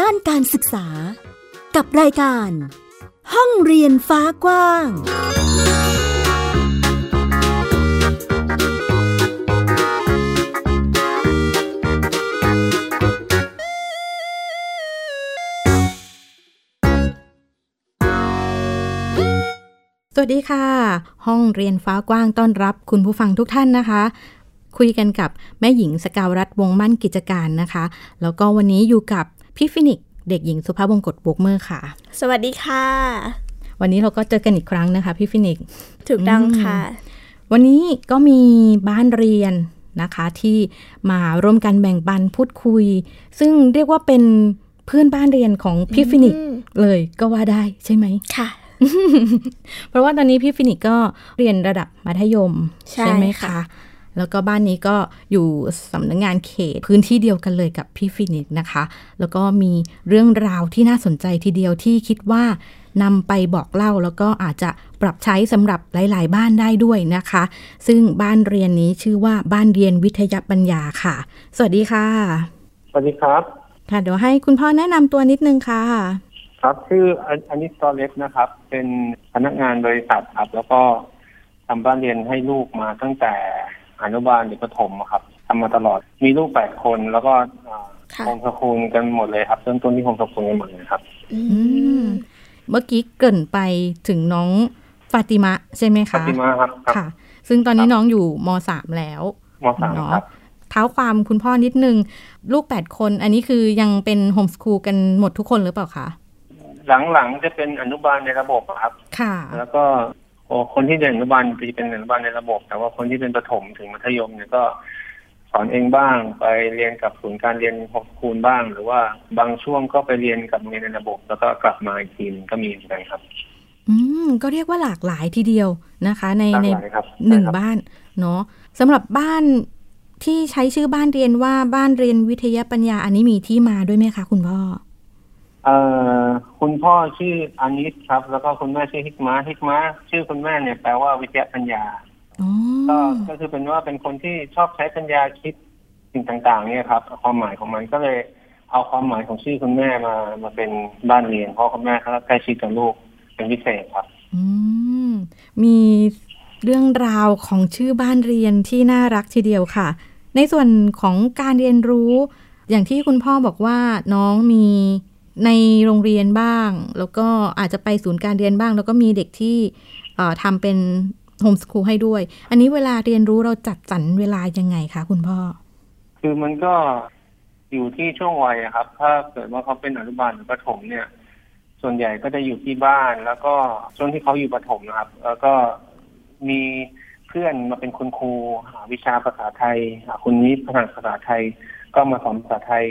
ด้านการศึกษา กับรายการ ห้องเรียนฟ้ากว้าง สวัสดีค่ะ ห้องเรียนฟ้ากว้างต้อนรับคุณผู้ฟังทุกท่านนะคะคุยกันกับแม่หญิงสกาวรัฐวงมั่นกิจการนะคะ แล้วก็วันนี้อยู่กับ พี่ฟินิกซ์เด็กหญิงสุภาพวงกตบวกเมอร์ค่ะ สวัสดีค่ะ วันนี้เราก็เจอกันอีกครั้งนะคะ พี่ฟินิกซ์ถูกต้องค่ะ วันนี้ก็มีบ้านเรียนนะคะที่มาร่วมกันแบ่งปันพูดคุย ซึ่งเรียกว่าเป็นเพื่อนบ้านเรียนของพี่ฟินิกซ์อืมเลยก็ว่าได้ใช่ไหมค่ะ เพราะว่าตอนนี้พี่ฟินิกก็เรียนระดับมัธยมใช่ไหมค่ะคะ แล้วก็บ้านนี้ก็อยู่สำนักงงานเขตพื้นที่เดียวกันเลยกับพี่ฟินิกนะคะ แล้วก็มีเรื่องราวที่น่าสนใจทีเดียวที่คิดว่านำไปบอกเล่าแล้วก็อาจจะปรับใช้สำหรับหลาย ๆ บ้านได้ด้วยนะคะ ซึ่งบ้านเรียนนี้ชื่อว่าบ้านเรียนวิทยาปัญญาค่ะ สวัสดีค่ะ สวัสดีครับ ค่ะเดี๋ยวให้คุณพ่อแนะนำตัวนิดนึงค่ะ ครับชื่ออันอันนี้ตอเล็กนะครับ เป็นพนักงานบริษัทครับ แล้วก็ทำบ้านเรียนให้ลูกมาตั้งแต่ อนุบาลหรือประถมอะครับทำมาตลอด มีลูกแปดคนแล้วก็ค่ะ homeschool กันหมดเลยครับเริ่มต้นที่ homeschool กันหมดเลยครับ อือืมมเมื่อกี้เกริ่นไปถึงน้องฟาติมะใช่ไหมฟาคะติมาครับครับค่ะ ซึ่งตอนนี้ครับน้องอยู่มสามแล้วมสามเนาะครับเท้าความคุณพ่อนิดนึง ลูกแปดคน อันนี้คือยังเป็นโฮมสคูลกันหมดทุกคนหรือเปล่าคะหลังๆจะเป็นอนุบาลในระบบอะครับ ค่ะ แล้วก็ โอ้คนที่เรียนอนุบาลจะเป็นอนุบาลในระบบ แต่ว่าคนที่เป็นประถมถึงมัธยมเนี่ยก็สอนเองบ้างไปเรียนกับศูนย์การเรียนโฮมสคูลบ้าง หรือว่าบางช่วงก็ไปเรียนกับโรงเรียนในระบบ แล้วก็กลับมาอีกทีหนึงก็มีเหมือนกันครับ อืมก็เรียกว่าหลากหลายทีเดียวนะคะ ในหลากในหลายครับหนึ่งใช่ครับบ้านเนาะสำหรับบ้านที่ใช้ชื่อบ้านเรียนว่าบ้านเรียนวิทยาปัญญาอันนี้มีที่มาด้วยไหมคะ คุณพ่อ เอ่อคุณพ่อชื่ออานิสครับ แล้วก็คุณแม่ชื่อฮิกมาฮิกมาชื่อคุณแม่เนี่ยแปลว่าวิทยาปัญญาอ๋อก็ก็คือเป็นว่าเป็นคนที่ชอบใช้ปัญญาคิดสิ่งต่างๆ เนี่ยครับ ความหมายของมันก็เลย เอาความหมายของชื่อคุณแม่มามาเป็นบ้านเรียนเพราะคุณแม่เขาใกล้ชิดกับลูกเป็นพิเศษครับ อืมมีเรื่องราวของชื่อบ้านเรียนที่น่ารักทีเดียวค่ะ ในส่วนของการเรียนรู้ อย่างที่คุณพ่อบอกว่าน้องมี ในโรงเรียนบ้าง แล้วก็อาจจะไปศูนย์การเรียนบ้าง แล้วก็มีเด็กที่ทำเป็นโฮมสคูลให้ด้วย อันนี้เวลาเรียนรู้เราจัดสรรเวลายังไงคะคุณพ่อ คือมันก็อยู่ที่ช่วงวัยครับ ถ้าเกิดว่าเขาเป็นอนุบาลหรือประถมเนี่ย ส่วนใหญ่ก็จะอยู่ที่บ้าน แล้วก็ช่วงที่เขาอยู่ประถมนะครับ แล้วก็มีเพื่อนมาเป็นคุณครูหาวิชาภาษาไทยคุณนี้ภาษาภาษาไทย ก็มาสอนภาษาไทย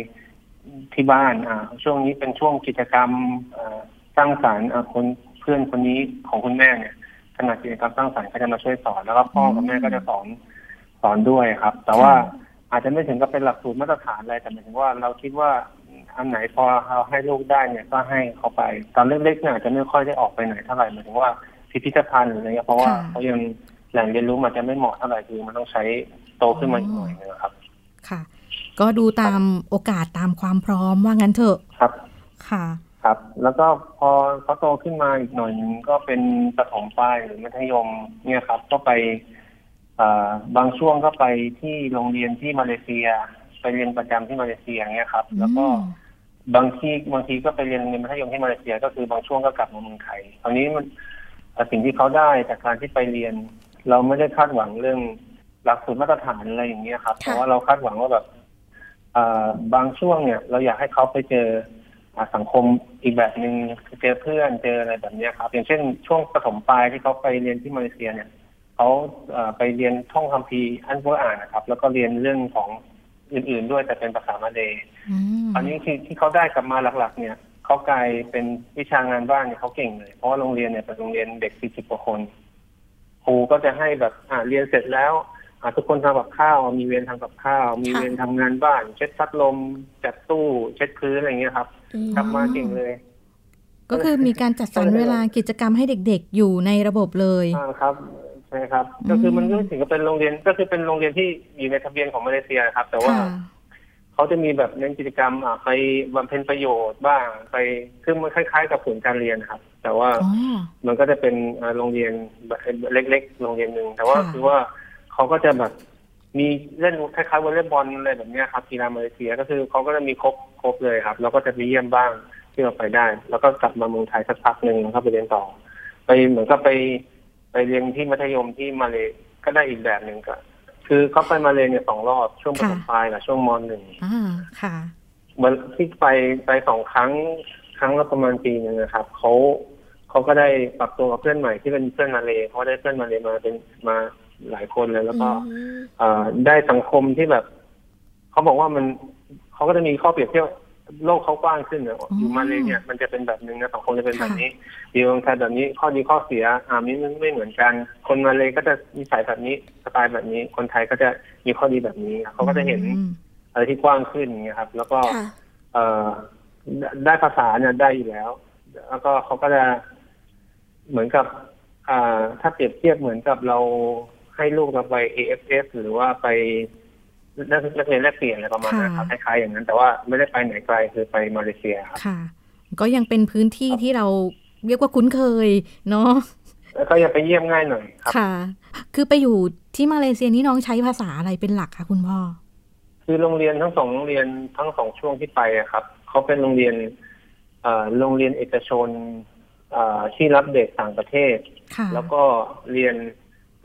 ที่บ้านอ่าช่วงนี้เป็นช่วงกิจกรรมอ่าสร้างสรรค์อ่าคนเพื่อนคนนี้ของคุณแม่เนี่ยขณะกิจกรรมสร้างสรรค์เขาจะมาช่วยสอนแล้วก็พ่อกับแม่ก็จะสอนสอนด้วยครับ แต่ว่าอาจจะไม่ถึงกับเป็นหลักสูตรมาตรฐานอะไรแต่หมายถึงว่าเราคิดว่าอันไหนพอเราให้ลูกได้เนี่ยก็ให้เขาไป ตอนเล็กๆเนี่ยอาจจะไม่ค่อยได้ออกไปไหนเท่าไหร่หมายถึงว่าพิพิธภัณฑ์หรืออะไรเงี้ยเพราะว่าค่ะเขายังแหล่งเรียนรู้มันจะไม่เหมาะเท่าไหร่คือมันต้องใช้โตขึ้นมาอีกหน่อยนึงครับ ค่ะ ก็ดูตามโอกาสตามความพร้อมว่างั้นเถอะครับค่ะ ครับ แล้วก็พอเขาโตขึ้นมาอีกหน่อยหนึงก็เป็นประถมปลายหรือมัธยมเนี่ยครับ ก็ไปอ่าบางช่วงก็ไปที่โรงเรียนที่มาเลเซีย ไปเรียนประจำที่มาเลเซียเนี่ยครับ แล้วก็บางทีบางทีก็ไปเรียนในมัธยมที่มาเลเซีย ก็คือบางช่วงก็กลับมาเมืองไทยตอนนี้มันเอ่อสิ่งที่เขาได้จากการที่ไปเรียน เราไม่ได้คาดหวังเรื่องหลักสูตรมาตรฐานอะไรอย่างเงี้ยครับค่ะแต่ว่าเราคาดหวังว่าแบบอ่า บางช่วงเนี่ยเราอยากให้เขาไปเจออ่าสังคมอีกแบบหนึ่งเจอเพื่อนเจออะไรแบบเนี้ยครับ อย่างเช่นช่วงประถมปลายที่เขาไปเรียนที่มาเลเซียเนี่ยเขาเอ่อไปเรียนท่องคัมภีร์อันกุรอานนะครับ แล้วก็เรียนเรื่องของอื่น ๆ ด้วยแต่เป็นภาษามาเลย์อืมอันนี้คือที่เขาได้กลับมาหลัก ๆ เนี่ยเขากลายเป็นวิชางานบ้านเนี่ยเขาเก่งเลย เพราะว่าโรงเรียนเนี่ยเป็นโรงเรียนเด็กสี่สิบกว่าคนครูก็จะให้แบบอ่าเรียนเสร็จแล้วอ่า ทุกคนทำกับข้าว มีเวรทำกับข้าว มีเวรทำงานบ้าน เช็ดพัดลม จัดตู้ เช็ดพื้นอะไรเงี้ยครับอืมกลับมาเก่งเลย ก็คือมีการจัดสรรเวลากิจกรรมให้เด็ก ๆ อยู่ในระบบเลยอ่าครับใช่ครับอืมก็คือมันก็ถึงกับเป็นโรงเรียนก็คือเป็นโรงเรียนที่อยู่ในทะเบียนของมาเลเซียครับ แต่ว่าค่ะเขาจะมีแบบเน้นกิจกรรมอะไปบำเพ็ญประโยชน์บ้างไปคือมันคล้าย ๆ กับผลการเรียนนะครับ แต่ว่าอ๋อมันก็จะเป็นเอ่อโรงเรียนแบบเล็ก ๆ โรงเรียนหนึ่งแต่ว่าค่ะคือว่า เขาก็จะแบบมีเล่นคล้ายๆวอลเลย์บอลอะไรแบบเนี้ยครับกีฬามาเลเซียก็คือเขาก็จะมีครบครบเลยครับ แล้วก็จะไปเยี่ยมบ้างที่เราไปได้ แล้วก็กลับมาเมืองไทยสักพักหนึ่งแล้วก็ไปเรียนต่อ ไปเหมือนกับไป ไปเรียนที่มัธยมที่มาเลยก็ได้อีกแบบหนึ่งก็ คือเขาไปมาเลยเนี่ยสองรอบช่วงประถมปลายกับช่วงมหนึ่งอ่าค่ะมันที่ไปไปสองครั้งครั้งละประมาณปีหนึงนะครับเขาเขาก็ได้ปรับตัวกับเพื่อนใหม่ที่เป็นเพื่อนมาเลยเขาได้เพื่อนมาเลยมาเป็นมา หลายคนเลย แล้วก็อืมเอ่อได้สังคมที่แบบเขาบอกว่ามันเขาก็จะมีข้อเปรียบเทียบโลกเขากว้างขึ้นนะอยู่มาเลยเนี่ยมันจะเป็นแบบนึงนะสังคมจะเป็นแบบนี้อยู่เมืองไทยแบบนี้ข้อดีข้อเสียอ่ามีไม่ไม่เหมือนกัน คนมาเลยก็จะมีสายแบบนี้สไตล์แบบนี้ คนไทยก็จะมีข้อดีแบบนี้เขาก็จะเห็นอืมอะไรที่กว้างขึ้นอย่างเงี้ยครับ แล้วก็ค่ะเอ่อได้ได้ภาษาเนี่ยได้อยู่แล้ว แล้วก็เขาก็จะเหมือนกับ อ่า ถ้าเปรียบเทียบเหมือนกับเรา ให้ลูกเราไป AFS หรือว่าไปนักนักเรียนแลกเปลี่ยนอะไรประมาณนั้นครับคล้ายๆอย่างนั้น แต่ว่าไม่ได้ไปไหนไกลคือไปมาเลเซียครับค่ะ ก็ยังเป็นพื้นที่ที่เราเรียกว่าคุ้นเคยเนาะแล้วก็ยังไปเยี่ยมง่ายหน่อยครับค่ะ คือไปอยู่ที่มาเลเซียนี่น้องใช้ภาษาอะไรเป็นหลักคะคุณพ่อ คือโรงเรียนทั้งสองโรงเรียนทั้งสองช่วงที่ไปอะครับเขาเป็นโรงเรียนเอ่อโรงเรียนเอกชนเอ่อที่รับเด็กต่างประเทศค่ะแล้วก็เรียน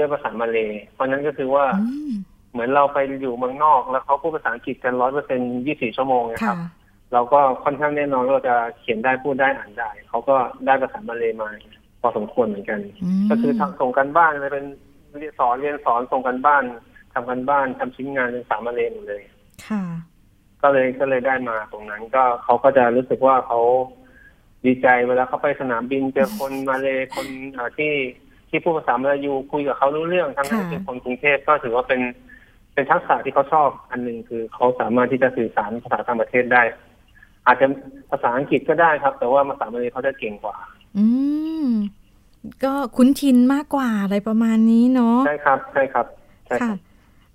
ด้วยภาษามาเลยเพราะฉะนั้นก็คือว่าอืมเหมือนเราไปอยู่เมืองนอกแล้วเขาพูดภาษาอังกฤษกันร้อยเปอร์เซ็นยี่สี่ชั่วโมงนะคค่ะรับ เราก็ค่อนข้างแน่นอนว่าเราจะเขียนได้พูดได้อ่านได้เขาก็ได้ภาษามาเลยมาพอสมควรเหมือนกันมก็คือทำส่งกันบ้านอะไรเป็นเรียนสอนเรียนสอนส่งกันบ้านทำกันบ้านทำชิ้นงานเป็นภาษามาเลยหมดเลย ค่ะ ก็เลยก็เลยได้มาตรงนั้น ก็เขาก็จะรู้สึกว่าเขาดีใจเวลาเขาไปสนามบินเจอคนมาเลยคนเอ่อที่ ที่พูดภาษามาลายูคุยกับเขารู้เรื่องทั้งที่ค่ะเป็นคนกรุงเทพก็ถือว่าเป็นเป็นทักษะที่เขาชอบอันหนึ่งคือเขาสามารถที่จะสื่อสารภาษาต่างประเทศได้ อาจจะภาษาอังกฤษก็ได้ครับ แต่ว่าภาษามาเลยเขาจะเก่งกว่า อืมก็คุ้นชินมากกว่าอะไรประมาณนี้เนาะใช่ครับใช่ครับใช่คค่ะรับ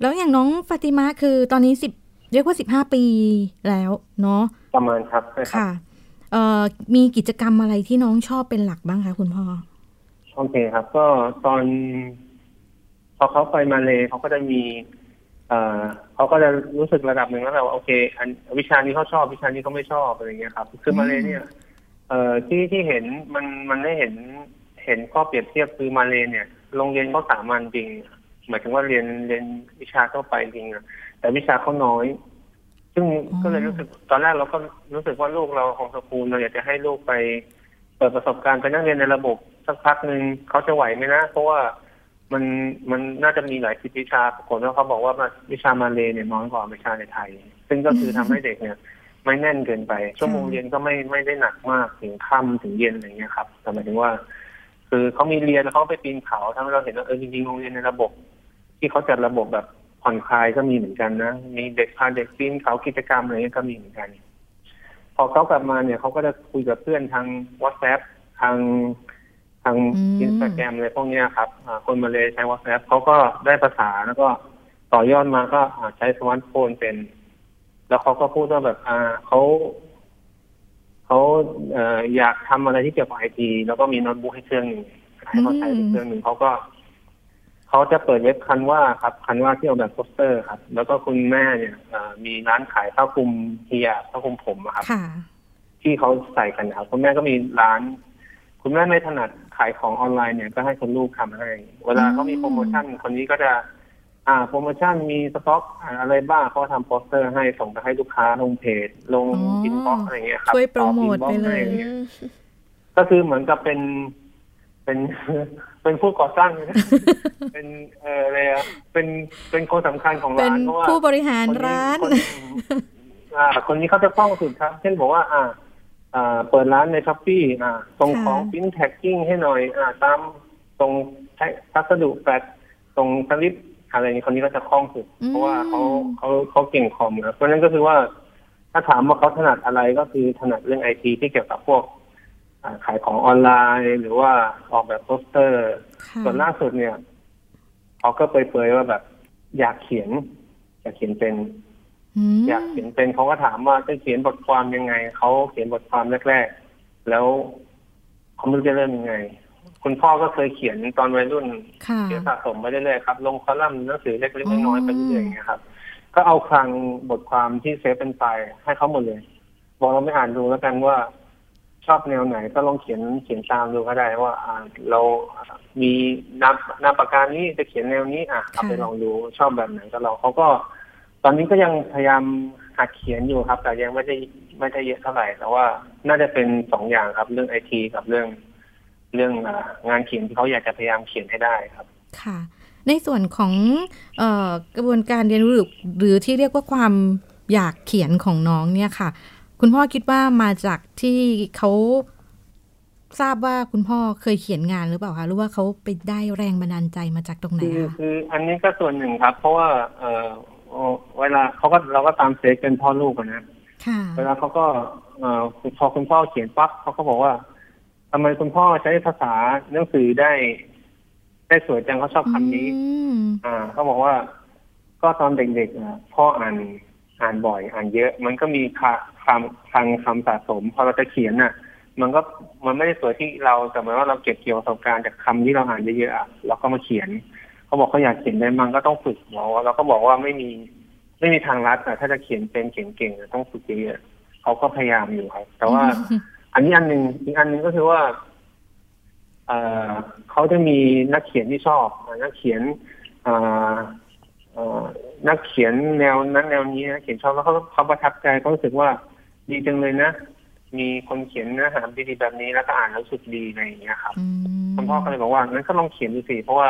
แล้วอย่างน้องฟาติมาคือตอนนี้สิบเรียกว่าสิบห้าปีแล้วเนาะประมาณครับใช่ครับค่ะเอ่อมีกิจกรรมอะไรที่น้องชอบเป็นหลักบ้างคะคุณพ่อ โอเคครับ ก็ตอนพอเขาไปมาเลยเขาก็จะมี เอ่อเขาก็จะรู้สึกระดับหนึ่งแล้วแหละว่าโอเค อันวิชานี้เขาชอบวิชานี้เขาไม่ชอบอะไรเงี้ยครับคือมาเลยเนี่ย เอ่อที่ที่เห็นมันมันได้เห็นเห็นข้อเปรียบเทียบคือมาเลยเนี่ยโรงเรียนเขาสามัญจริงหมายถึงว่าเรียนเรียนวิชาทั่วไปจริงอะแต่วิชาเขาน้อย ซึ่งก็เลยรู้สึกตอนแรกเราก็รู้สึกว่าลูกเราของสกูลเราอยากจะให้ลูกไปเปิดประสบการณ์ไปนั่งเรียนในระบบ สักพักหนึ่งเขาจะไหวไหมนะ เพราะว่ามันมันน่าจะมีหลายสิวิชาปรากฏว่าเขาบอกว่าวิชามาเลยเนี่ยน้อยกว่าวิชาในไทย ซึ่งก็คือทำให้เด็กเนี่ย ไม่แน่นเกินไป ชั่วโมงเรียนก็ไม่ไม่ได้หนักมากถึงค่ำถึงเย็นอะไรเงี้ยครับแต่หมายถึงว่า คือเขามีเรียนแล้วเขาไปปีนเขาทำให้เราเห็นว่าเออจริงๆโรงเรียนในระบบ ที่เขาจัดระบบแบบผ่อนคลายก็มีเหมือนกันนะมีเด็กพาเด็กปีนเขากิจกรรมอะไรเงี้ยก็มีเหมือนกันพอเขากลับมาเนี่ยเขาก็จะคุยกับเพื่อนทาง WhatsApp ทาง อืมอินสตาแกรมอะไรพวกเนี้ยครับอ่าคนมาเลยใช้ WhatsApp เขาก็ได้ภาษาแล้วก็ต่อยอดมาก็อ่าใช้สมาร์ทโฟนเป็น แล้วเขาก็พูดว่าแบบอ่าเขาเขาเอ่ออยากทำอะไรที่เกี่ยวกับไอทีแล้วก็มีโน้ตบุ๊กให้เครื่องหนึ่งให้เขาใช้เครื่องหนึ่งเขาก็เขาจะเปิดเว็บ Canva ครับ Canva ที่ออกแบบโปสเตอร์ครับ แล้วก็คุณแม่เนี่ยเอ่อมีร้านขายผ้าคลุมฮิญาบผ้าคลุมผมอะครับค่ะที่เขาใส่กันนะครับคุณแม่ก็มีร้าน คุณแม่ไม่ถนัด ขายของออนไลน์เนี่ยก็ให้คุณลูกทำให้ เวลาเขามีโปรโมชั่นคนนี้ก็จะ อ่า โปรโมชั่นมีสต็อกอ่าอะไรบ้างเขาก็ทำโปสเตอร์ให้ส่งไปให้ลูกค้าลงเพจ ลงอ๋ออิอินบ็อกอะไรเงี้ยครับช่วยโปรโมทตอบ inbox ไปเลยให้างงี้ก็คือเหมือนกับเป็นเป็นเป็นผู้ก่อสร้างเลยนะเป็นเอออะไรอะเป็นเป็นคนสำคัญของเป็ร้านนเพราะว่าผู้บริหารคนนี้ร้านคนอ่า คนนี้เขาจะคล่องสุดครับ เช่นบอกว่า อ่าอ่า เปิดร้านใน Shopee อ่าส่งของค่ะพิมพ์ tracking ให้หน่อยอ่าตามตรงใช้พัสดุแฟลชตรงสลิปอะไรนี้คนนี้ก็จะคล่องสุด เพราะว่าเขาเขาเขาเก่งคอมนะเพราะฉะนั้นก็คือว่า ถ้าถามว่าเขาถนัดอะไรก็คือถนัดเรื่องไอทีที่เกี่ยวกับพวกอ่าขายของออนไลน์ หรือว่าออกแบบโปสเตอร์ค่ะส่วนล่าสุดเนี่ยเขาก็เปรยๆว่าแบบอยากเขียนอยากเขียนเป็นม อยากเขียนเป็นเขาก็ถามว่าจะเขียนบทความยังไงเขาเขียนบทความแรกๆแล้วเขาไม่รู้จะเริ่มยังไง คุณพ่อก็เคยเขียนตอนวัยรุ่นค่ะเขียนสะสมไปเรื่อยๆครับลงคอลัมน์หนังสือเล็กๆน้อยๆไปเรื่อยๆอย่างเงี้ยครับ ก็เอาคลังบทความที่เซฟเป็นไฟล์ให้เขาหมดเลยบอกเราไม่อ่านดูแล้วกันว่าชอบแนวไหนก็ลองเขียนเขียนตามดูก็ได้ว่าอ่าเรามีนามนามปากกานี้จะเขียนแนวนี้อะเอาไปลองดูชอบแบบไหนก็ลองเขาก็ต อนนี้ก็ยังพยายามหัดเขียนอยู่ครับ แต่ยังไม่ได้ไม่ได้เยอะเท่าไหร่แต่ว่าน่าจะเป็นสองอย่างครับ เรื่องไอทีกับเรื่องเรื่องอ่างานเขียนที่เขาอยากจะพยายามเขียนให้ได้ครับ ค่ะ ในส่วนของเออกระบวนการเรียนรู้หรือหรือที่เรียกว่าความอยากเขียนของน้องเนี่ยค่ะ คุณพ่อคิดว่ามาจากที่เขาทราบว่าคุณพ่อเคยเขียนงานหรือเปล่าคะหรือว่าเขาไปได้แรงบันดาลใจมาจากตรงไหนคือคะคืออันนี้ก็ส่วนหนึ่งครับ เพราะว่า เออเวลาเขาก็เราก็ตามเซฟเป็นพ่อลูกอะนะค่ะเวลาเขาก็เอ่อพอคุณพ่อเขียนปั๊บเขาก็บอกว่าทำไมคุณพ่อใช้ภาษาหนังสือได้ ได้สวยจังเขาชอบคำนี้อืมอ่าเขาบอกว่า ก็ตอนเด็กๆนะพ่ออ่านอ่านบ่อย อ่านเยอะ มันก็มีคำคำคลังคำสะสม พอเราจะเขียนน่ะ มันก็มันไม่ได้สวยที่เราแต่หมายว่าเราเก็บเกี่ยวประสบการณ์จากคำที่เราอ่านเยอะๆอะแล้วก็มาเขียน เขาบอกเขาอยากเขียนได้มันก็ต้องฝึกเราเราก็บอกว่าไม่มีไม่มีทางลัดอะถ้าจะเขียนเป็นเขียนเก่งอะต้องฝึกเยอะๆเขาก็พยายามอยู่ครับ แต่ว่า อันนี้อันหนึ่งอีกอันหนึ่งก็คือว่าเอ่อเขาจะมีนักเขียนที่ชอบอ่านักเขียนอ่าเอ่อนักเขียนแนวนั้นแนวนี้นะเขียนชอบแล้วเขาเขาประทับใจเขารู้สึกว่าดีจังเลยนะมีคนเขียนเนื้อหาดีๆแบบนี้แล้วก็อ่านแล้วรู้สึกดีอะไรอย่างเงี้ยครับอืมคุณพ่อก็เลยบอกว่างั้นก็ลองเขียนดูสิเพราะว่า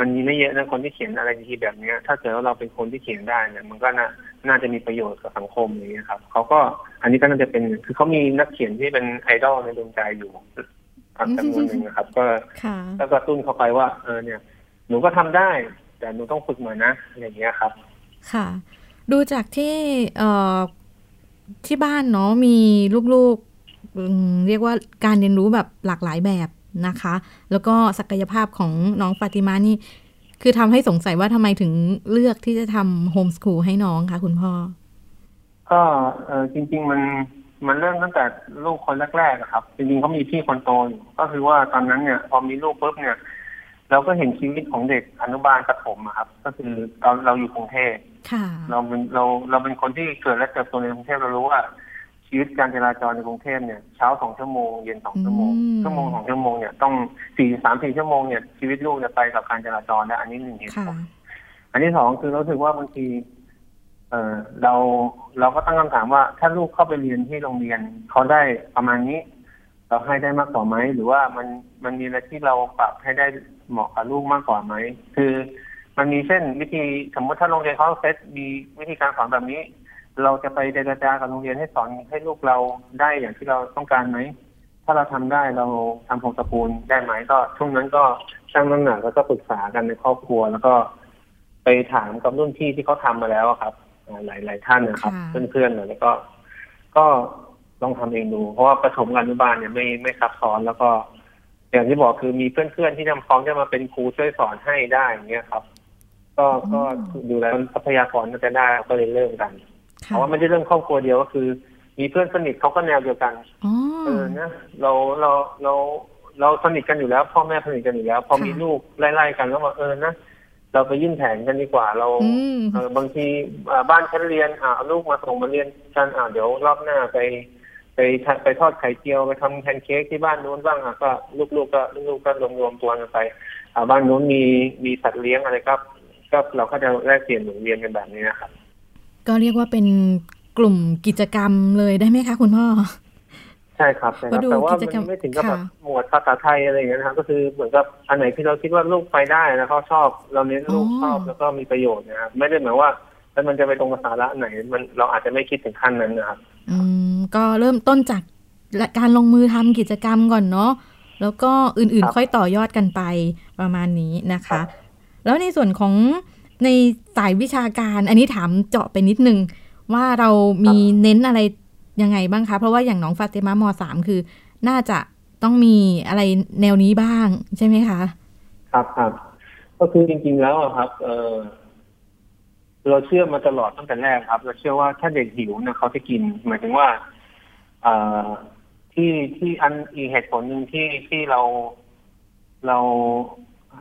มันมีไม่เยอะนะคนที่เขียนอะไรดีๆแบบเนี้ย ถ้าเกิดว่าเราเป็นคนที่เขียนได้เนี่ยมันก็น่าน่าจะมีประโยชน์กับสังคมอย่างเงี้ยครับเขาก็อันนี้ก็น่าจะเป็นคือเขามีนักเขียนที่เป็นไอดอลในดวงใจอยู่จำนวนหนึ่งนะครับ ก็ค่ะแล้วก็ตุ้นเขาไปว่า เออเนี่ย หนูก็ทำได้ แต่หนูต้องฝึกหน่อยนะอย่างเงี้ยครับ ค่ะ ดูจากที่เอ่อที่บ้านเนาะมีลูกๆอืมเรียกว่าการเรียนรู้แบบหลากหลายแบบ นะคะ แล้วก็ศักยภาพของน้องฟาติมานี่ คือทำให้สงสัยว่าทำไมถึงเลือกที่จะทำโฮมส o ูลให้น้องคะคุณพ่อ ก็เออจริง ๆ มันมันเริ่มตั้งแต่ลูกคนแรกๆอะครับ จริงๆเขามีพี่คนโตอยู่ก็คือว่าตอนนั้นเนี่ย พอมีลูกปุ๊บเนี่ย เราก็เห็นชีวิตของเด็กอนุบาลประถมอะครับ ก็คือเราเราอยู่กรุงเทพค่ะเราเป็นเราเราเป็นคนที่เกิดและเติบโตในกรุงเทพเรารู้ว่า ชีวิตการจราจรในกรุงเทพเนี่ยเช้าสองชั่วโมงเย็นสองชั่วโมงอืมชั่วโมงสองชั่วโมงเนี่ยต้องสี่สามสี่ชั่วโมงเนี่ยชีวิตลูกจะไปกับการจราจรนะอันนี้หนึ่งเหตุค่ะผลอันที่สองคือเรารู้สึกว่าบางทีเออเราเราก็ตั้งคำถามว่า ถ้าลูกเข้าไปเรียนที่โรงเรียนเขาได้ประมาณนี้ เราให้ได้มากกว่าไหมหรือว่ามันมันมีอะไรที่เราปรับให้ได้เหมาะกับลูกมากกว่าไหมคือ มันมีเส้นวิธีสมมติถ้าโรงเรียนเขาเซตมีวิธีการสอนแบบนี้ เราจะไปเจรจากับโรงเรียนให้สอนให้ลูกเราได้อย่างที่เราต้องการไหม ถ้าเราทำได้เราทำโฮมสกูลได้ไหมก็ช่วงนั้นก็ช่างน้ำหนักแล้วก็ปรึกษากันในครอบครัว แล้วก็ไปถามกับรุ่นพี่ที่เขาทำมาแล้วอะครับอ่าหลายหลายท่านนะครับค่ะเพื่อนๆเลยแล้วก็ ก็ลองทำเองดู เพราะว่าประถมกับอนุบาลเนี่ยไม่ไม่ซับซ้อนแล้วก็ อย่างที่บอกคือมีเพื่อนๆที่ทำพร้อมจะมาเป็นครูช่วยสอนให้ได้อย่างเงี้ยครับ ก็ก็ดูแล้วทรัพยากรน่าจะได้ก็เลยเริ่มกัน เพค่ะราะว่าไม่ใช่เรื่องครอบครัวเดียวก็คือ มีเพื่อนสนิทเขาก็แนวเดียวกันอ๋อเออนะเราเราเราเราสนิทกันอยู่แล้ว พ่อแม่สนิทกันอยู่แล้ว พอค่ะมีลูกไล่ๆกันก็บอกเออนะเราไปยื่นแผนกันดีกว่าเราอืมเออบางทีอ่าบ้านฉันเรียนอ่าเอาลูกมาส่งมาเรียนกันอ่าเดี๋ยวรอบหน้าไป ไปทำไปทอดไข่เจียวไปทำแพนเค้กที่บ้านนู้นบ้างอะก็ลูกๆก็ลูกๆก็รวมๆตัวกันไป อ่าบ้านนู้นมีมีสัตว์เลี้ยงอะไรก็ก็เราก็จะแลกเปลี่ยนหมุนเวียนกันแบบนี้นะครับ ก็เรียกว่าเป็นกลุ่มกิจกรรมเลยได้ไหมคะคุณพ่อ ใช่ครับใช่คก็รับดูแต่ว่ากิจกรรมมันไม่ถึงกับค่ะแบบหมวดภาษาไทยอะไรอย่างเงี้ยนะครับก็คือเหมือนกับอันไหนที่เราคิดว่าลูกไปได้แล้วเขาชอบ เราเน้นลูกชอบแล้วก็มีประโยชน์นะครับไม่ได้หมายว่าแล้วมันจะไปตรงกับสาระไหน มันเราอาจจะไม่คิดถึงขั้นนั้นนะครับอืมก็เริ่มต้นจากการลงมือทำกิจกรรมก่อนเนาะแล้วก็อื่นครับๆค่อยต่อยอดกันไปประมาณนี้นะครัคะบแล้วในส่วนของ ในสายวิชาการ อันนี้ถามเจาะไปนิดนึง ว่าเรามีเน้นอะไรยังไงบ้างคะ เพราะว่าอย่างน้องฟาเตมามสามคือ น่าจะต้องมีอะไรแนวนี้บ้างใช่ไหมคะ ครับครับก็คือจริง ๆ แล้วอะครับ เออเราเชื่อมาตลอดตั้งแต่แรกครับ เราเชื่อว่าถ้าเด็กหิวเนี่ยเขาจะกิน หมายถึงว่าเอ่อที่ที่อันอีกเหตุผลหนึ่งที่ที่เรา เรา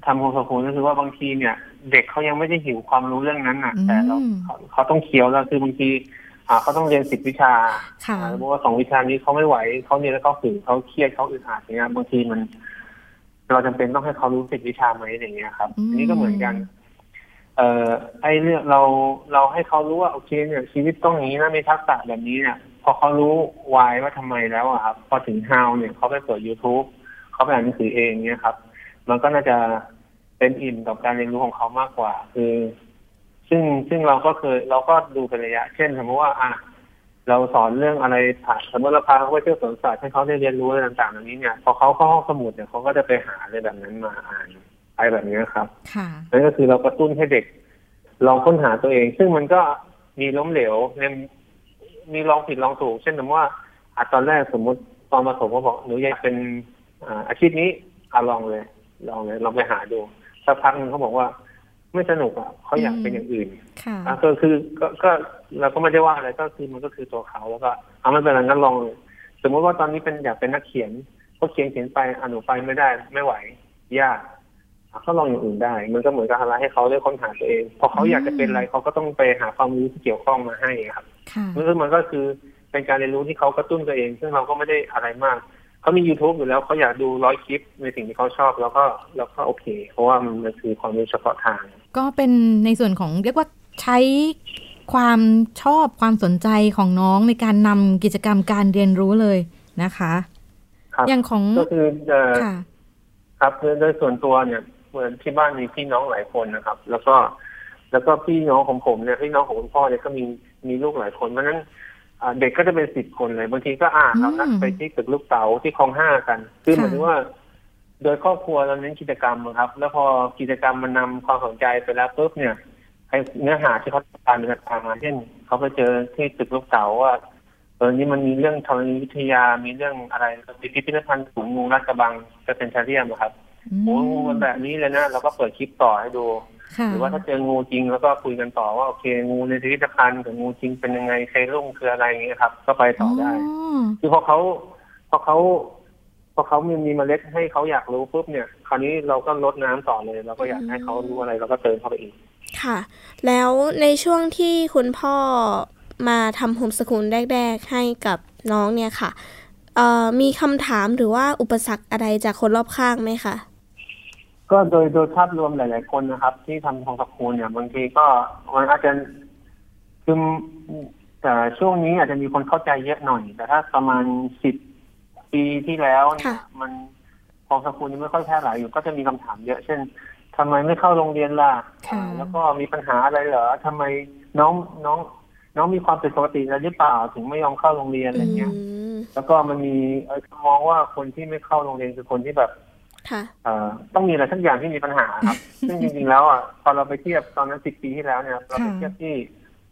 ทำโฮมสกูลก็คือว่าบางทีเนี่ย เด็กเขายังไม่ได้หิวความรู้เรื่องนั้นน่ะ แต่เราอืมเขาเขาต้องเคี้ยวแล้วคือบางทีอ่าเขาต้องเรียนสิบวิชาค่ะอ่าเพราะว่าสองวิชานี้เขาไม่ไหวเขาเรียนแล้วเขาฝืนเขาเครียดเขาอึดอัดอย่างเงี้ยบางทีมัน เราจำเป็นต้องให้เขารู้สิบวิชาไหมอย่างเงี้ยครับอืมอันนี้ก็เหมือนกัน เอ่อไอ้เรื่องเราเราให้เขารู้ว่าโอเคเนี่ย ชีวิตต้องอย่างนี้นะมีทักษะแบบนี้เนี่ยพอเขารู้วายว่าทำไมแล้วอะครับพอถึง how เนี่ยเขาไปเปิด YouTube เขาไปอ่านหนังสือเองเนี่ยครับ มันก็น่าจะ เป็นอิ่มกับการเรียนรู้ของเขามากกว่า คือ ซึ่งซึ่งเราก็เคยเราก็ดูเป็นระยะ เช่นสมมติว่าอะเราสอนเรื่องอะไรผ่านสมมติเราพาเขาไปเที่ยวสวนสัตว์ให้เขาได้เรียนรู้อะไรต่างๆเหล่านี้เนี่ยพอเขาเข้าห้องสมุดเนี่ยเขาก็จะไปหาอะไรแบบนั้นมาอ่านอะไรแบบนี้ครับค่ะนั่นก็คือเรากระตุ้นให้เด็กลองค้นหาตัวเอง ซึ่งมันก็มีล้มเหลวในมีลองผิดลองถูก เช่นสมมติว่าอะตอนแรกสมมติตอนมาถมก็บอกหนูอยากเป็นอ่าอาชีพนี้อะลองเลย ลองเลยลองไปหาดู สักพักหนึงเขาบอกว่า ไม่สนุกอะเขาอยากเป็นอย่างอื่นค่ะอะก็คือก็ก็เราก็ไม่ได้ว่าอะไรก็คือมันก็คือตัวเขาแล้วก็เอาไม่เป็นไรงั้นลองเลยสมมติว่าตอนนี้เป็นอยากเป็นนักเขียนก็เขียนเขียนไปอะหนูไปไม่ได้ไม่ไหวยากอะก็ลองอย่างอื่นได้ มันก็เหมือนกับอะไรให้เขาได้ค้นหาตัวเอง พอเขาอยากจะเป็นอะไรเขาก็ต้องไปหาความรู้ที่เกี่ยวข้องมาให้ครับค่ะมันก็มันก็คือเป็นการเรียนรู้ที่เขากระตุ้นตัวเอง ซึ่งเราก็ไม่ได้อะไรมาก เขามี youtube อยู่แล้วเขาอยากดูร้อยคลิปในสิ่งที่เขาชอบแล้วก็แล้วก็โอเค เพราะว่ามันมันคือความรู้เฉพาะทาง ก็เป็นในส่วนของเรียกว่าใช้ความชอบความสนใจของน้องในการนำกิจกรรมการเรียนรู้เลยนะคะครับอย่างของก็คือเอ่อค่ะครับโดยโดยส่วนตัวเนี่ยเหมือนที่บ้านมีพี่น้องหลายคนนะครับ แล้วก็แล้วก็พี่น้องของผมเนี่ยพี่น้องของคุณพ่อเนี่ยก็มีมีลูกหลายคนเพราะฉะนั้นอ่า เด็กก็จะเป็นสิบคนเลยบางทีก็อ่าอืมเรานัดไปที่ตึกลูกเต๋าที่คลองห้ากันคือค่ะหมายถึงว่า โดยครอบครัวเราเน้นกิจกรรมอะครับ แล้วพอกิจกรรมมันนำความสนใจไปแล้วปุ๊บเนี่ยไอเนื้อหาที่เขาต้องการมันจะตามมาเช่นเขาไปเจอที่ตึกลูกเต๋าว่าเออนี่มันมีเรื่องธรณีวิทยามีเรื่องอะไรพิพิธภัณฑ์ถุงงูรัดกระบังจะเป็นชาเทียมอะครับอืมโอ้งูมันแบบนี้เลยนะเราก็เปิดคลิปต่อให้ดูค่ะ หรือว่าถ้าเจองูจริงแล้วก็คุยกันต่อว่าโอเคงูในพิพิธภัณฑ์กับงูจริงเป็นยังไงเซรุ่มคืออะไรอย่างเงี้ยครับ ก็ไปต่อได้คือพอเขาพอเขาพอเขามีมีเมล็ดให้เขาอยากรู้ปุ๊บเนี่ย คราวนี้เราก็ลดน้ำต่อเลยเราก็อยากให้เขารู้อะไรเราก็เติมเข้าไปอีก ค่ะ แล้วในช่วงที่คุณพ่อมาทำโฮมสกูลแรก ๆ ให้กับน้องเนี่ยค่ะเอ่อมีคำถามหรือว่าอุปสรรคอะไรจากคนรอบข้างไหมคะ ก็โดยโดยภาพรวมหลาย ๆ คนนะครับ ที่ทำของสกูลเนี่ยบางทีก็มันอาจจะคือแต่ช่วงนี้อาจจะมีคนเข้าใจเยอะหน่อย แต่ถ้าประมาณสิบปีที่แล้วเนี่ยค่ะมันของสกูลยังไม่ค่อยแพร่หลายอยู่ก็จะมีคำถามเยอะ เช่นทำไมไม่เข้าโรงเรียนล่ะค่ะอ่าแล้วก็มีปัญหาอะไรเหรอทำไมน้องน้องน้องมีความผิดปกติอะไรหรือเปล่าถึงไม่ยอมเข้าโรงเรียนอะไรเงี้ยอืมแล้วก็มันมีเอ่อมองว่าคนที่ไม่เข้าโรงเรียนคือคนที่แบบค่ะเอ่อ ต้องมีอะไรสักอย่างที่มีปัญหาครับ ซึ่งจริงๆแล้วอะพอเราไปเทียบตอนนั้นสิบปีที่แล้วเนี่ยเราไปค่ะเทียบที่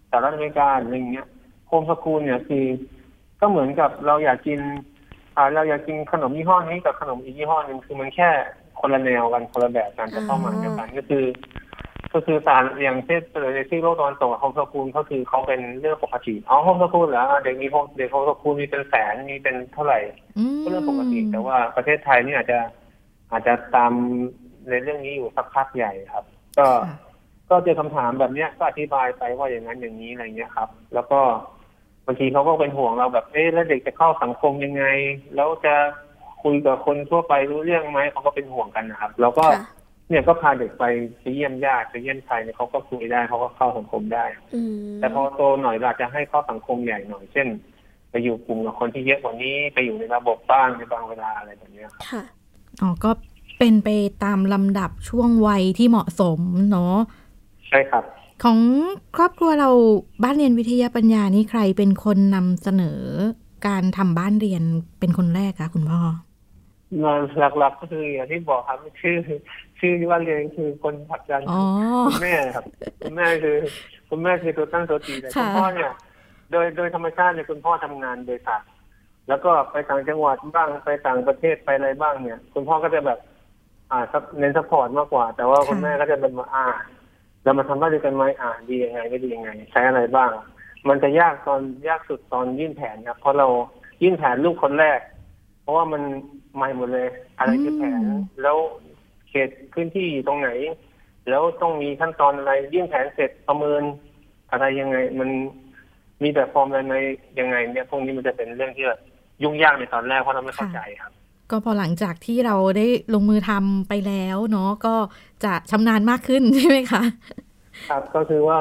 สหรัฐอเมริกาหรืออะไรอย่างเงี้ยโฮมสกูลเนี่ยคือก็เหมือนกับเราอยากกินอ่าเราอยากกินขนมยี่ห้อนี้กับขนมอีกยี่ห้อหนึ่งคือมันแค่คนละแนวกันคนละแบบกันแต่เป้าหมายเดียวกันก็คือ ก็คือสารอย่างเช่นในที่โลกตะวันตกโฮมสกูลก็คือเขาเป็นเรื่องปกติอ๋อโฮมสกูลเหรออะเด็กมีโฮมเด็กโฮมสกูลมีเป็นแสนมีเป็นเท่าไหร่อืมก็เรื่องปกติ แต่ว่าประเทศไทยนี่อาจจะ อาจจะตามในเรื่องนี้อยู่สักพักใหญ่ครับ ก็ค่ะก็เจอคำถามแบบเนี้ยก็อธิบายไปว่าอย่างนั้นอย่างนี้อะไรเงี้ยครับ แล้วก็บางทีเขาก็เป็นห่วงเราแบบเอ๊ะแล้วเด็กจะเข้าสังคมยังไง แล้วจะคุยกับคนทั่วไปรู้เรื่องไหมเขาก็เป็นห่วงกันนะครับ แล้วก็ค่ะเนี่ยก็พาเด็กไปไปเยี่ยมญาติไปเยี่ยมใครเนี่ยเขาก็คุยได้เขาก็เข้าสังคมได้อืมแต่พอโตหน่อยเราจะให้เข้าสังคมใหญ่หน่อย เช่น ไปอยู่กลุ่มกับคนที่เยอะกว่านี้ไปอยู่ในระบบบ้างในบางเวลาอะไรแบบเนี้ยครับค่ะ อ๋อ ก็เป็นไปตามลำดับช่วงวัยที่เหมาะสมเนาะใช่ครับ ของครอบครัวเราบ้านเรียนวิทยาปัญญานี่ใครเป็นคนนำเสนอการทำบ้านเรียนเป็นคนแรกคะคุณพ่องานหลักๆก็คืออย่างที่บอกครับชื่อ ชื่อที่ว่าเรียนคือคนผลักดันอ๋อคุณแม่ครับคุณแม่คือคุณแม่คือตัวตั้งตัวตีแต่ค่ะคุณพ่อเนี่ย โดยโดยธรรมชาติเนี่ยคุณพ่อทำงานบริษัท แล้วก็ไปต่างจังหวัดบ้างไปต่างประเทศไปอะไรบ้างเนี่ย คุณพ่อก็จะแบบ อ่าซัพเน้น support มากกว่า แต่ว่าคุณแม่ก็จะเป็นว่าอ่าเรามาทำบ้านด้วยกันไหมอ่าดียังไงไม่ดียังไง ใช้อะไรบ้าง มันจะยากตอนยากสุดตอนยื่นแผนครับเพราะเรายื่นแผนลูกคนแรก เพราะว่ามันใหม่หมดเลย อะไรคือแผนอืมแล้วเขตพื้นที่อยู่ตรงไหน แล้วต้องมีขั้นตอนอะไรยื่นแผนเสร็จประเมินอะไรยังไง มันมีแบบฟอร์มอะไรไหมยังไง เนี่ยพวกนี้มันจะเป็นเรื่องที่แบบ ยุ่งยากในตอนแรกเพราะเราไม่เข้าใจครับ ก็พอหลังจากที่เราได้ลงมือทำไปแล้วเนาะก็จะชำนาญมากขึ้นใช่ไหมคะ ครับก็คือว่า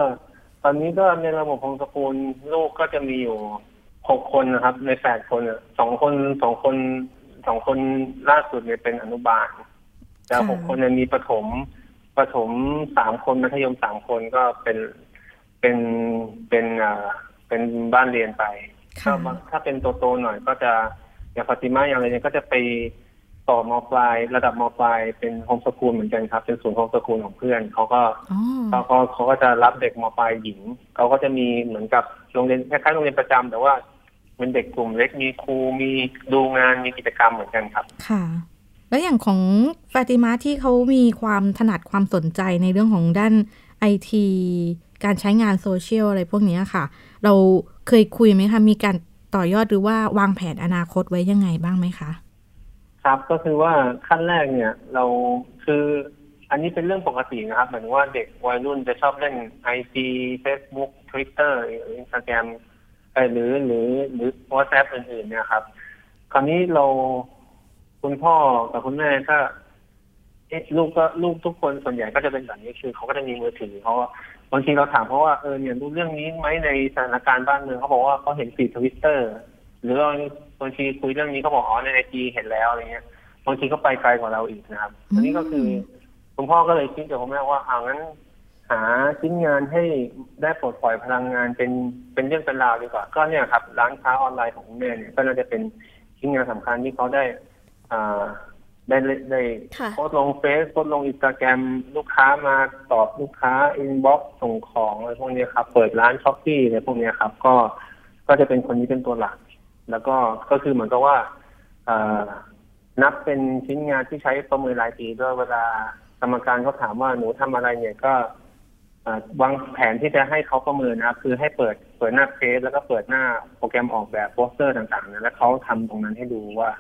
ตอนนี้ก็ในระบบของสกุลลูกก็จะมีอยู่หกคนนะครับ ในแปดคนอะสองคนสองคนสองคนล่าสุดเนี่ยเป็นอนุบาลแต่ค่ะหกคนเนี่ยมีประถมประถมสามคนมัธยมสามคนก็เป็นเป็นเป็นอ่าเป็นบ้านเรียนไปค่ะ ก็ถ้าเป็นโตๆหน่อยก็จะอย่างฟาติมาอย่างไรเนี่ยก็จะไปต่อมปลายระดับมปลายเป็นโฮมสกูลเหมือนกันครับ เป็นศูนย์โฮมสกูลของเพื่อนเขาก็อ๋อเขาก็เขาก็จะรับเด็กมปลายหญิงเขาก็จะมีเหมือนกับโรงเรียนคล้ายๆโรงเรียนประจำแต่ว่าเป็นเด็กกลุ่มเล็กมีครูมีดูงานมีกิจกรรมเหมือนกันครับ ค่ะ แล้วอย่างของฟาติมาที่เขามีความถนัดความสนใจในเรื่องของด้านไอทีการใช้งานโซเชียลอะไรพวกเนี้ยค่ะ เรา เคยคุยไหมคะมีการต่อยอดหรือว่าวางแผนอนาคตไว้ยังไงบ้างไหมคะครับก็คือว่าขั้นแรกเนี่ย เราคืออันนี้เป็นเรื่องปกตินะครับ เหมือนว่าเด็กวัยรุ่นจะชอบเล่น IG เฟซบุ๊กทวิตเตอร์อินสตาแกรมหรือหรือหรือ WhatsApp อื่นๆเนี่ยครับ คราวนี้เราคุณพ่อกับคุณแม่ก็ลูกก็ลูกทุกคนส่วนใหญ่ก็จะเป็นแบบนี้คือเขาก็จะมีมือถือเขาะ บางทีเราถามเพราะว่าเออเนี่ยรู้เรื่องนี้ไหมในสถานการณ์บ้านเมืองเขาบอกว่าเขาเห็น feed ทวิตเตอร์ หรือว่าบางทีคุยเรื่องนี้เขาบอกอ๋อใน IG เห็นแล้วอะไรเงี้ยบางทีก็ไปไกลกว่าเราอีกนะครับอันนี้ก็คือคุณพ่อก็เลยคิดกับคุณแม่ว่าเอางั้น หาชิ้นงานให้ได้ปลดปล่อยพลังงานเป็นเป็นเรื่องเป็นราวดีกว่า ก็เนี่ยครับ ร้านค้าออนไลน์ของคุณแม่เนี่ยก็น่าจะเป็นชิ้นงานสำคัญที่เขาได้อ่า ได้ได้ค่ะโพสต์ลงเฟซโพสต์ลงอินสตาแกรมลูกค้ามาตอบลูกค้า inbox ส่งของอะไรพวกเนี้ยครับ เปิดร้าน Shopee อะไรพวกเนี้ยครับ ก็ก็จะเป็นคนนี้เป็นตัวหลัก แล้วก็ก็คือเหมือนกับว่าอ่านับเป็นชิ้นงานที่ใช้ประเมินรายปีด้วยเวลากรรมการเขาถามว่าหนูทำอะไรเนี่ยก็อ่าวางแผนที่จะให้เขาประเมินนะครับคือให้เปิดเปิดหน้าเฟซแล้วก็เปิดหน้าโปรแกรมออกแบบโปสเตอร์ต่างๆนะแล้วเขาทำตรงนั้นให้ดูว่า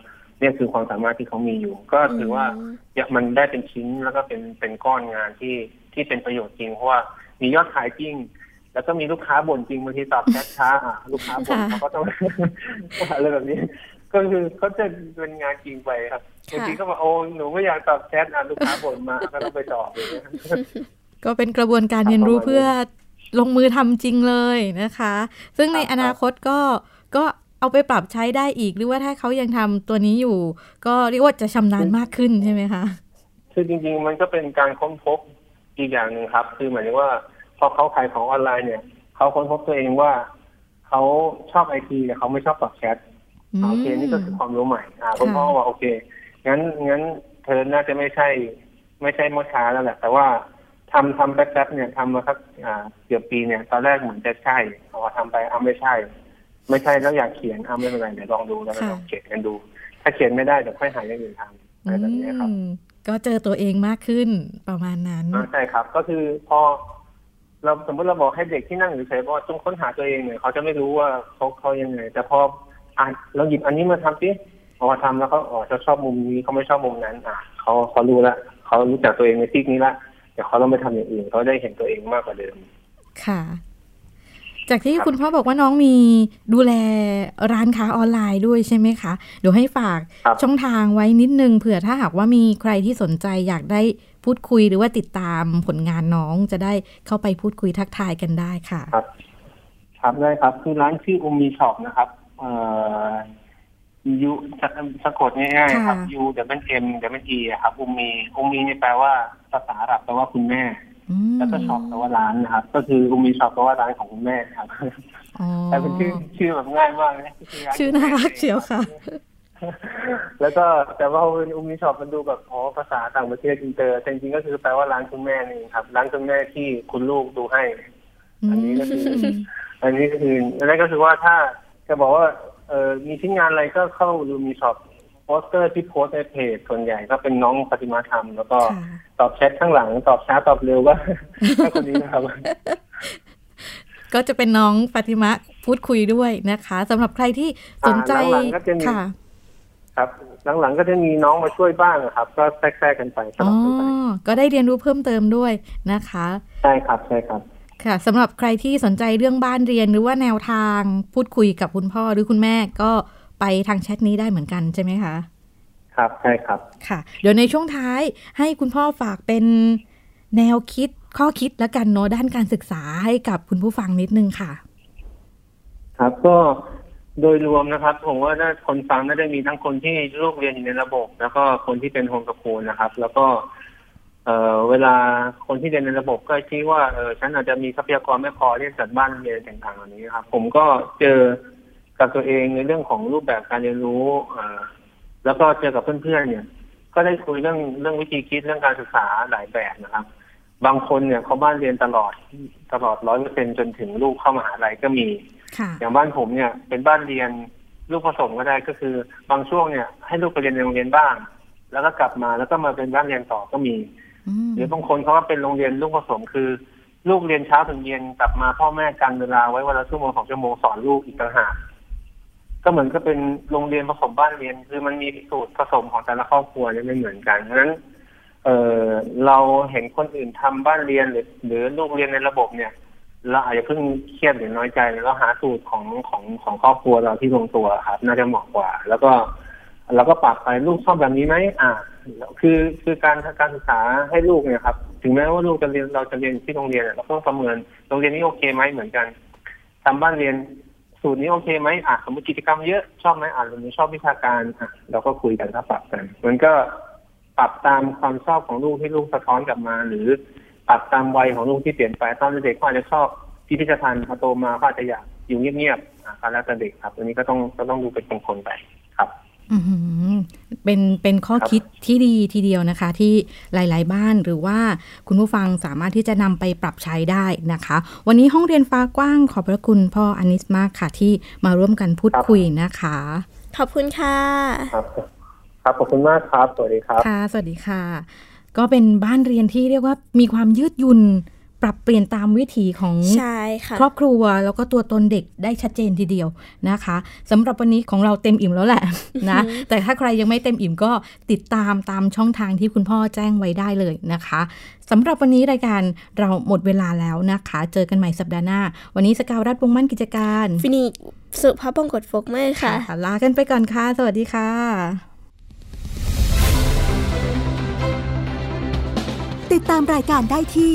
เนี่ยคือความสามารถที่เขามีอยู่ ก็ถือว่าเนี่ยมันได้เป็นชิ้นแล้วก็เป็นเป็นก้อนงานที่ที่เป็นประโยชน์จริงเพราะว่ามียอดขายจริง แล้วก็มีลูกค้าบ่นจริงบางทีตอบแชทช้าอะลูกค้าบ่นค่ะเขาก็ต้องอะไรแบบนี้ ก็คือเขาจะเป็นงานจริงไปครับค่ะบางทีก็บอกโอ้หนูไม่อยากตอบแชทอะลูกค้าบ่นมาก็ต้องไปตอบเลยนะก็เป็นกระบวนการเรียนรู้เพื่อลงมือทำจริงเลยนะคะ ซึ่งในครับอนาคตก็ก็ เอาไปปรับใช้ได้อีก หรือว่าถ้าเขายังทำตัวนี้อยู่ ก็เรียกว่าจะชำนาญมากขึ้นใช่ไหมคะคือจริงๆมันก็เป็นการค้นพบอีกอย่างหนึ่งครับ คือหมายถึงว่าพอเขาขายของออนไลน์เนี่ยเขาค้นพบตัวเองว่าเขาชอบไอทีแต่เขาไม่ชอบตอบแชทอืมโอเคนี่ก็คือความรู้ใหม่อ่าคุณค่ะพ่อบอกโอเคงั้นงั้นเธอน่าจะไม่ใช่ ไม่ใช่มอช้าแล้วแหละ แต่ว่าทำทำแป๊บๆเนี่ยทำมาสักอ่าเกือบปีเนี่ย ตอนแรกเหมือนจะใช่พอทำไปอ้าไม่ใช่ ไม่ใช่แล้วอยากเขียนอ้าไม่เป็นไรเดี๋ยวลองดูแล้วลองเขียนกันดู ถ้าเขียนไม่ได้เดี๋ยวค่อยหาอย่างอื่นทำอะไรแบบนี้ครับอืมก็เจอตัวเองมากขึ้นประมาณนั้นอ่าใช่ครับ ก็คือพอ เราสมมติเราบอกให้เด็กที่นั่งอยู่เฉยๆว่าจงค้นหาตัวเองเนี่ยเขาจะไม่รู้ว่าเขาเขายังไง แต่พออ่านเราหยิบอันนี้มาทำสิพอทำแล้วเขาอ๋อจะชอบมุมนี้เขาไม่ชอบมุมนั้น อะเขาเขารู้ละเขารู้จักตัวเองในที่นี้ละเดี๋ยวเขาต้องไปทำอย่างอื่นเขาได้เห็นตัวเองมากกว่าเดิม ค่ะ จากที่ครับคุณพ่อบอกว่าน้องมีดูแลร้านค้าออนไลน์ด้วยใช่ไหมคะ เดี๋ยวให้ฝากครับช่องทางไว้นิดนึงเผื่อถ้าหากว่ามีใครที่สนใจอยากได้พูดคุยหรือว่าติดตามผลงานน้องจะได้เข้าไปพูดคุยทักทายกันได้ค่ะ ครับ ครับได้ครับ คือร้านชื่ออุมมี shop นะครับ เอ่อยูสะกดง่ายๆครับค่ะ U W M W E ครับอุมมีอุมมีเนี่ยแปลว่าภาษาอาหรับแปลว่าคุณแม่อืม แล้วก็ shop แปลว่าร้านนะครับ ก็คืออุมมี shop แปลว่าร้านของคุณแม่ครับอ๋อแต่เป็นชื่อชื่อแบบง่ายมากนะร้ชื่อน่ารักเชียวค่ะ แล้วก็แต่ว่าเป็นอุมมี shop มันดูแบบอ๋อภาษาต่างประเทศอินเตอร์แต่จริงๆก็คือแปลว่าร้านคุณแม่นี่ครับ ร้านคุณแม่ที่คุณลูกดูให้ อันนี้ก็คือมอันนี้ก็คืออันนั้นก็คือว่าถ้าจะบอกว่าเออมีชิ้นงานอะไรก็เข้าดูอุมมี shop โปสเตอร์ที่โพสต์ในเพจส่วนใหญ่ก็เป็นน้องปฏิมาธรรม แล้วก็ค่ะตอบแชทข้างหลัง ตอบช้าตอบเร็วก็ก็คนนี้นะครับ ก็จะเป็นน้องฟาติมะพูดคุยด้วยนะคะสำหรับใครที่สนใจอ่าหลังๆก็จะมีค่ะครับหลังๆก็จะมีน้องมาช่วยบ้างอะครับ ก็แทรกๆกันไปสอ๋อลับกันไปก็ได้เรียนรู้เพิ่มเติมด้วยนะคะใช่ครับใช่ครับค่ะสำหรับใครที่สนใจเรื่องบ้านเรียนหรือว่าแนวทางพูดคุยกับคุณพ่อหรือคุณแม่ก็ ไปทางแชทนี้ได้เหมือนกันใช่ไหมคะ ครับใช่ครับค่ะ เดี๋ยวในช่วงท้ายให้คุณพ่อฝากเป็นแนวคิดข้อคิดและกันเนาะด้านการศึกษาให้กับคุณผู้ฟังนิดนึงค่ะ ครับก็โดยรวมนะครับ ผมว่าถ้าคนฟังน่าจะมีทั้งคนที่ลูกเรียนอยู่ในระบบ แล้วก็คนที่เป็นโฮมสคูลนะครับ แล้วก็ เอ่อเวลาคนที่เรียนในระบบก็คิดว่าเออฉันอาจจะมีทรัพยากรไม่พอที่จะจัดบ้านเรียนต่างๆเหล่านี้ครับ ผมก็เจอ กับตัวเองในเรื่องของรูปแบบการเรียนรู้เอ่อแล้วก็เจอกับเพื่อนๆเนี่ย ก็ได้คุยเรื่องเรื่องวิธีคิดเรื่องการศึกษาหลายแบบนะครับ บางคนเนี่ยเขาบ้านเรียนตลอดตลอดร้อยเปอร์เซ็นจนถึงลูกเข้ามหาลัยก็มีค่ะอย่างบ้านผมเนี่ย เป็นบ้านเรียนลูกผสมก็ได้ก็คือ บางช่วงเนี่ย ให้ลูกไปเรียนในโรงเรียนบ้าง แล้วก็กลับมาแล้วก็มาเป็นบ้านเรียนต่อก็มีอืมหรือบางคนเขาว่าเป็นโรงเรียนลูกผสมคือ ลูกเรียนเช้าถึงเย็นกลับมาพ่อแม่กันเวลาไว้วันละชั่วโมงสองชั่วโมงสอนลูกอีกต่างหาก ก็เหมือนก็เป็นโรงเรียนผสมบ้านเรียน คือมันมีสูตรผสมของแต่ละครอบครัวเนี่ยไม่เหมือนกันเพราะฉะนั้น เออเราเห็นคนอื่นทำบ้านเรียนหรือ หรือลูกเรียนในระบบเนี่ยเราอาจจะเพิ่งเครียดหรือน้อยใจเราหาสูตรของของของครอบครัวเราที่ลงตัวครับ น่าจะเหมาะกว่า แล้วก็เราก็ปรับไปลูกชอบแบบนี้ไหมอ่าคือคือการการศึกษาให้ลูกเนี่ยครับ ถึงแม้ว่าลูกจะเรียนเราจะเรียนที่โรงเรียนเราต้องประเมินโรงเรียนนี้โอเคไหมเหมือนกันทำบ้านเรียน สูตรนี้โอเคไหมอะสมมติกิจกรรมเยอะชอบไหมอะวันนี้ชอบวิชาการอะเราก็คุยกันถ้าปรับกัน มันก็ปรับตามความชอบของลูกที่ลูกสะท้อนกลับมา หรือปรับตามวัยของลูกที่เปลี่ยนไปตอนเด็กเขาอาจจะชอบพิพิธภัณฑ์พอโตมาก็อาจจะอยากอยู่เงียบๆอะก็แล้วแต่เด็กครับอันนี้ก็ต้องก็ต้องดูเป็นคนๆไป เป็นเป็นข้อครับคิดที่ดีทีเดียวนะคะ ที่หลาย ๆ บ้านหรือว่าคุณผู้ฟังสามารถที่จะนำไปปรับใช้ได้นะคะ วันนี้ห้องเรียนฟ้ากว้างขอบพระคุณพ่ออนิสมากค่ะ ที่มาร่วมกันพูดคุยนะคะ ขอบคุณค่ะ ครับครับขอบคุณมากครับ สวัสดีครับค่ะ สวัสดีค่ะ ก็เป็นบ้านเรียนที่เรียกว่ามีความยืดหยุ่น ปรับเปลี่ยนตามวิถีของใช่ค่ะครอบครัวแล้วก็ตัวตนเด็กได้ชัดเจนทีเดียวนะคะสำหรับวันนี้ของเราเต็มอิ่มแล้วแหละนะแต่ถ้าใครยังไม่เต็มอิ่มก็ติดตามตามช่องทางที่คุณพ่อแจ้งไว้ได้เลยนะคะสำหรับวันนี้รายการเราหมดเวลาแล้วนะคะ เจอกันใหม่สัปดาห์หน้า วันนี้สกาวรัฐวงศ์มั่นกิจการฟินิกสุภาพบงกตโฟกเมอร์ค่ะลากันไปก่อนค่ะ สวัสดีค่ะ ติดตามรายการได้ที่